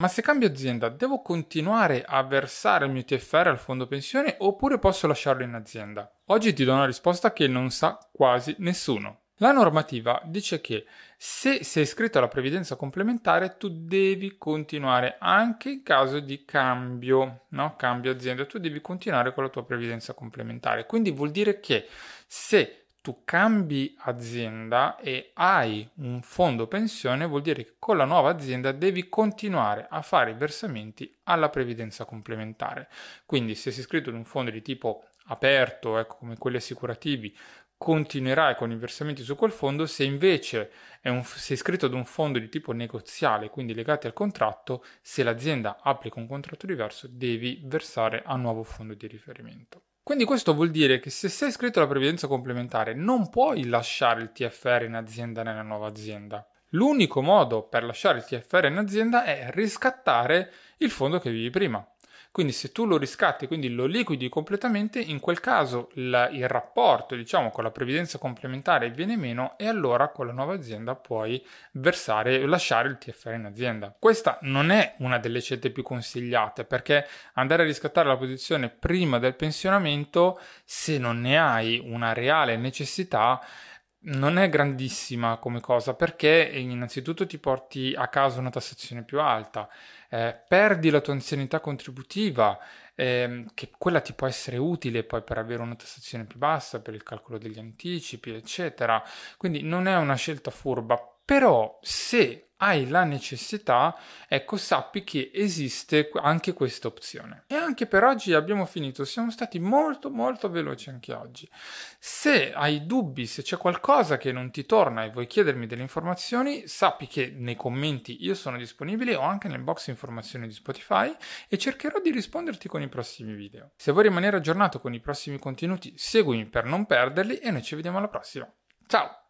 Ma se cambio azienda, devo continuare a versare il mio TFR al fondo pensione oppure posso lasciarlo in azienda? Oggi ti do una risposta che non sa quasi nessuno. La normativa dice che se sei iscritto alla previdenza complementare tu devi continuare anche in caso di cambio, no? cambio azienda, tu devi continuare con la tua previdenza complementare. Quindi vuol dire che se tu cambi azienda e hai un fondo pensione, vuol dire che con la nuova azienda devi continuare a fare i versamenti alla previdenza complementare. Quindi se sei iscritto in un fondo di tipo aperto, ecco come quelli assicurativi, continuerai con i versamenti su quel fondo, se invece un, sei iscritto ad un fondo di tipo negoziale, quindi legati al contratto, se l'azienda applica un contratto diverso, devi versare a nuovo fondo di riferimento. Quindi questo vuol dire che se sei iscritto alla previdenza complementare non puoi lasciare il TFR in azienda nella nuova azienda. L'unico modo per lasciare il TFR in azienda è riscattare il fondo che vivi prima. Quindi se tu lo riscatti, quindi lo liquidi completamente, in quel caso il, il rapporto diciamo, con la previdenza complementare viene meno e allora con la nuova azienda puoi versare, lasciare il TFR in azienda. Questa non è una delle scelte più consigliate perché andare a riscattare la posizione prima del pensionamento, se non ne hai una reale necessità, non è grandissima come cosa perché innanzitutto ti porti a casa una tassazione più alta, eh, perdi la tua anzianità contributiva, eh, che quella ti può essere utile poi per avere una tassazione più bassa, per il calcolo degli anticipi, eccetera. Quindi non è una scelta furba, però se hai la necessità, ecco sappi che esiste anche questa opzione. E anche per oggi abbiamo finito, siamo stati molto molto veloci anche oggi. Se hai dubbi, se c'è qualcosa che non ti torna e vuoi chiedermi delle informazioni, sappi che nei commenti io sono disponibile o anche nel box informazioni di Spotify e cercherò di risponderti con i prossimi video. Se vuoi rimanere aggiornato con i prossimi contenuti, seguimi per non perderli e noi ci vediamo alla prossima. Ciao!